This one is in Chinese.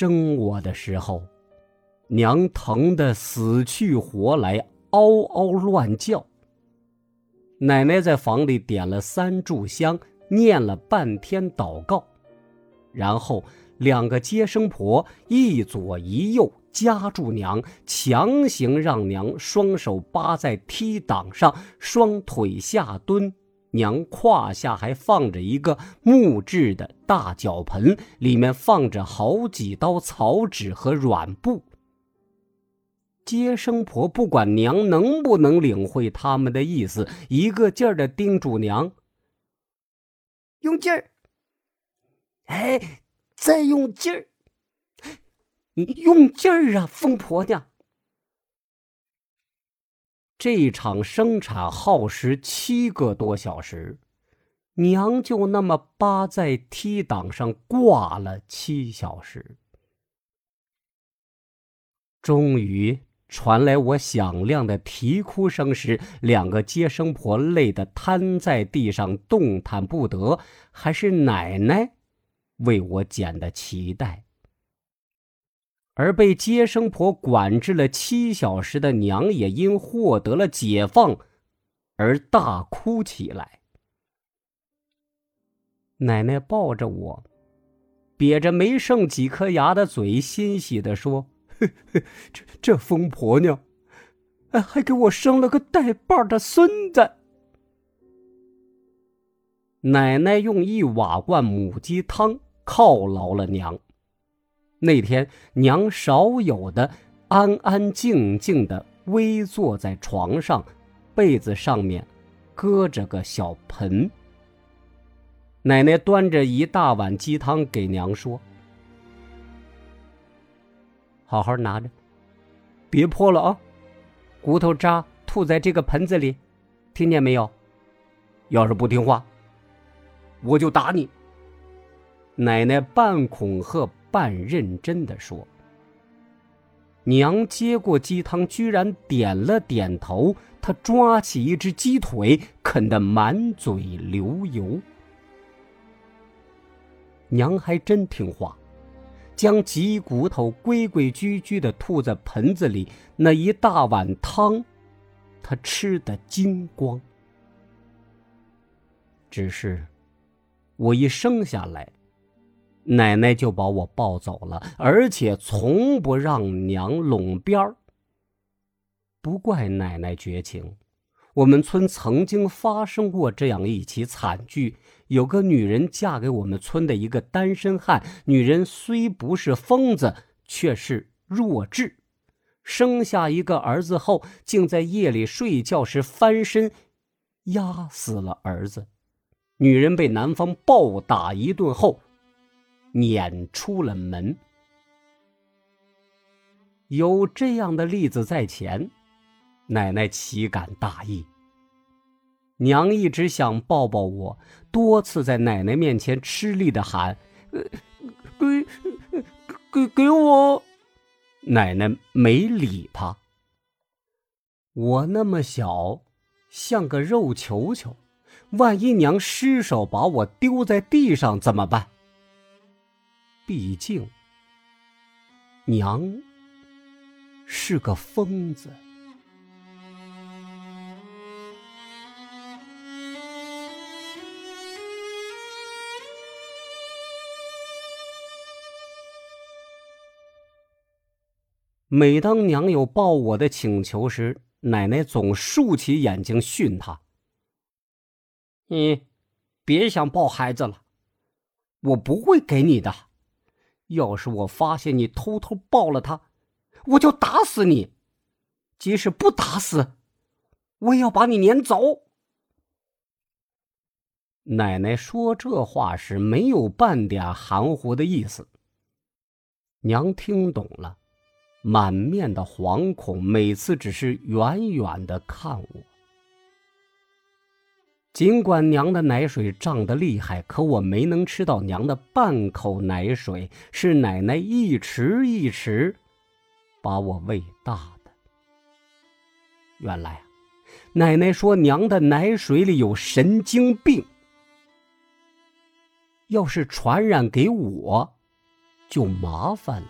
生我的时候，娘疼得死去活来，嗷嗷乱叫。奶奶在房里点了三炷香，念了半天祷告，然后两个接生婆一左一右夹住娘，强行让娘双手扒在梯档上，双腿下蹲。娘胯下还放着一个木质的大脚盆，里面放着好几刀草纸和软布。接生婆不管娘能不能领会他们的意思，一个劲儿的叮嘱娘：“用劲儿，哎，再用劲儿，你用劲儿啊，疯婆娘！”这场生产耗时七个多小时，娘就那么扒在梯档上挂了七小时。终于传来我响亮的啼哭声时，两个接生婆累得瘫在地上动弹不得，还是奶奶为我剪的脐带。而被接生婆管制了七小时的娘也因获得了解放，而大哭起来。奶奶抱着我，瘪着没剩几颗牙的嘴，欣喜的说：“这这疯婆娘，还给我生了个带把的孙子。”奶奶用一瓦罐母鸡汤犒劳了娘。那天，娘少有的安安静静的微坐在床上，被子上面搁着个小盆。奶奶端着一大碗鸡汤给娘说：“好好拿着，别泼了啊！骨头渣吐在这个盆子里，听见没有？要是不听话，我就打你。”奶奶半恐吓。半认真的说：“娘接过鸡汤，居然点了点头。她抓起一只鸡腿，啃得满嘴流油。娘还真听话，将鸡骨头规规矩矩的吐在盆子里。那一大碗汤，她吃得精光。只是，我一生下来。”奶奶就把我抱走了，而且从不让娘拢边儿。不怪奶奶绝情，我们村曾经发生过这样一起惨剧：有个女人嫁给我们村的一个单身汉，女人虽不是疯子，却是弱智。生下一个儿子后，竟在夜里睡觉时翻身，压死了儿子。女人被男方暴打一顿后。撵出了门。有这样的例子在前，奶奶岂敢大意？娘一直想抱抱我，多次在奶奶面前吃力的喊：“给，给，给我！”奶奶没理他。我那么小，像个肉球球，万一娘失手把我丢在地上怎么办？毕竟，娘是个疯子。每当娘有抱我的请求时，奶奶总竖起眼睛训他：“你别想抱孩子了，我不会给你的。”要是我发现你偷偷抱了他，我就打死你；即使不打死，我也要把你撵走。奶奶说这话时没有半点含糊的意思。娘听懂了，满面的惶恐，每次只是远远的看我。尽管娘的奶水胀得厉害，可我没能吃到娘的半口奶水，是奶奶一匙一匙把我喂大的。原来啊，奶奶说娘的奶水里有神经病，要是传染给我，就麻烦了。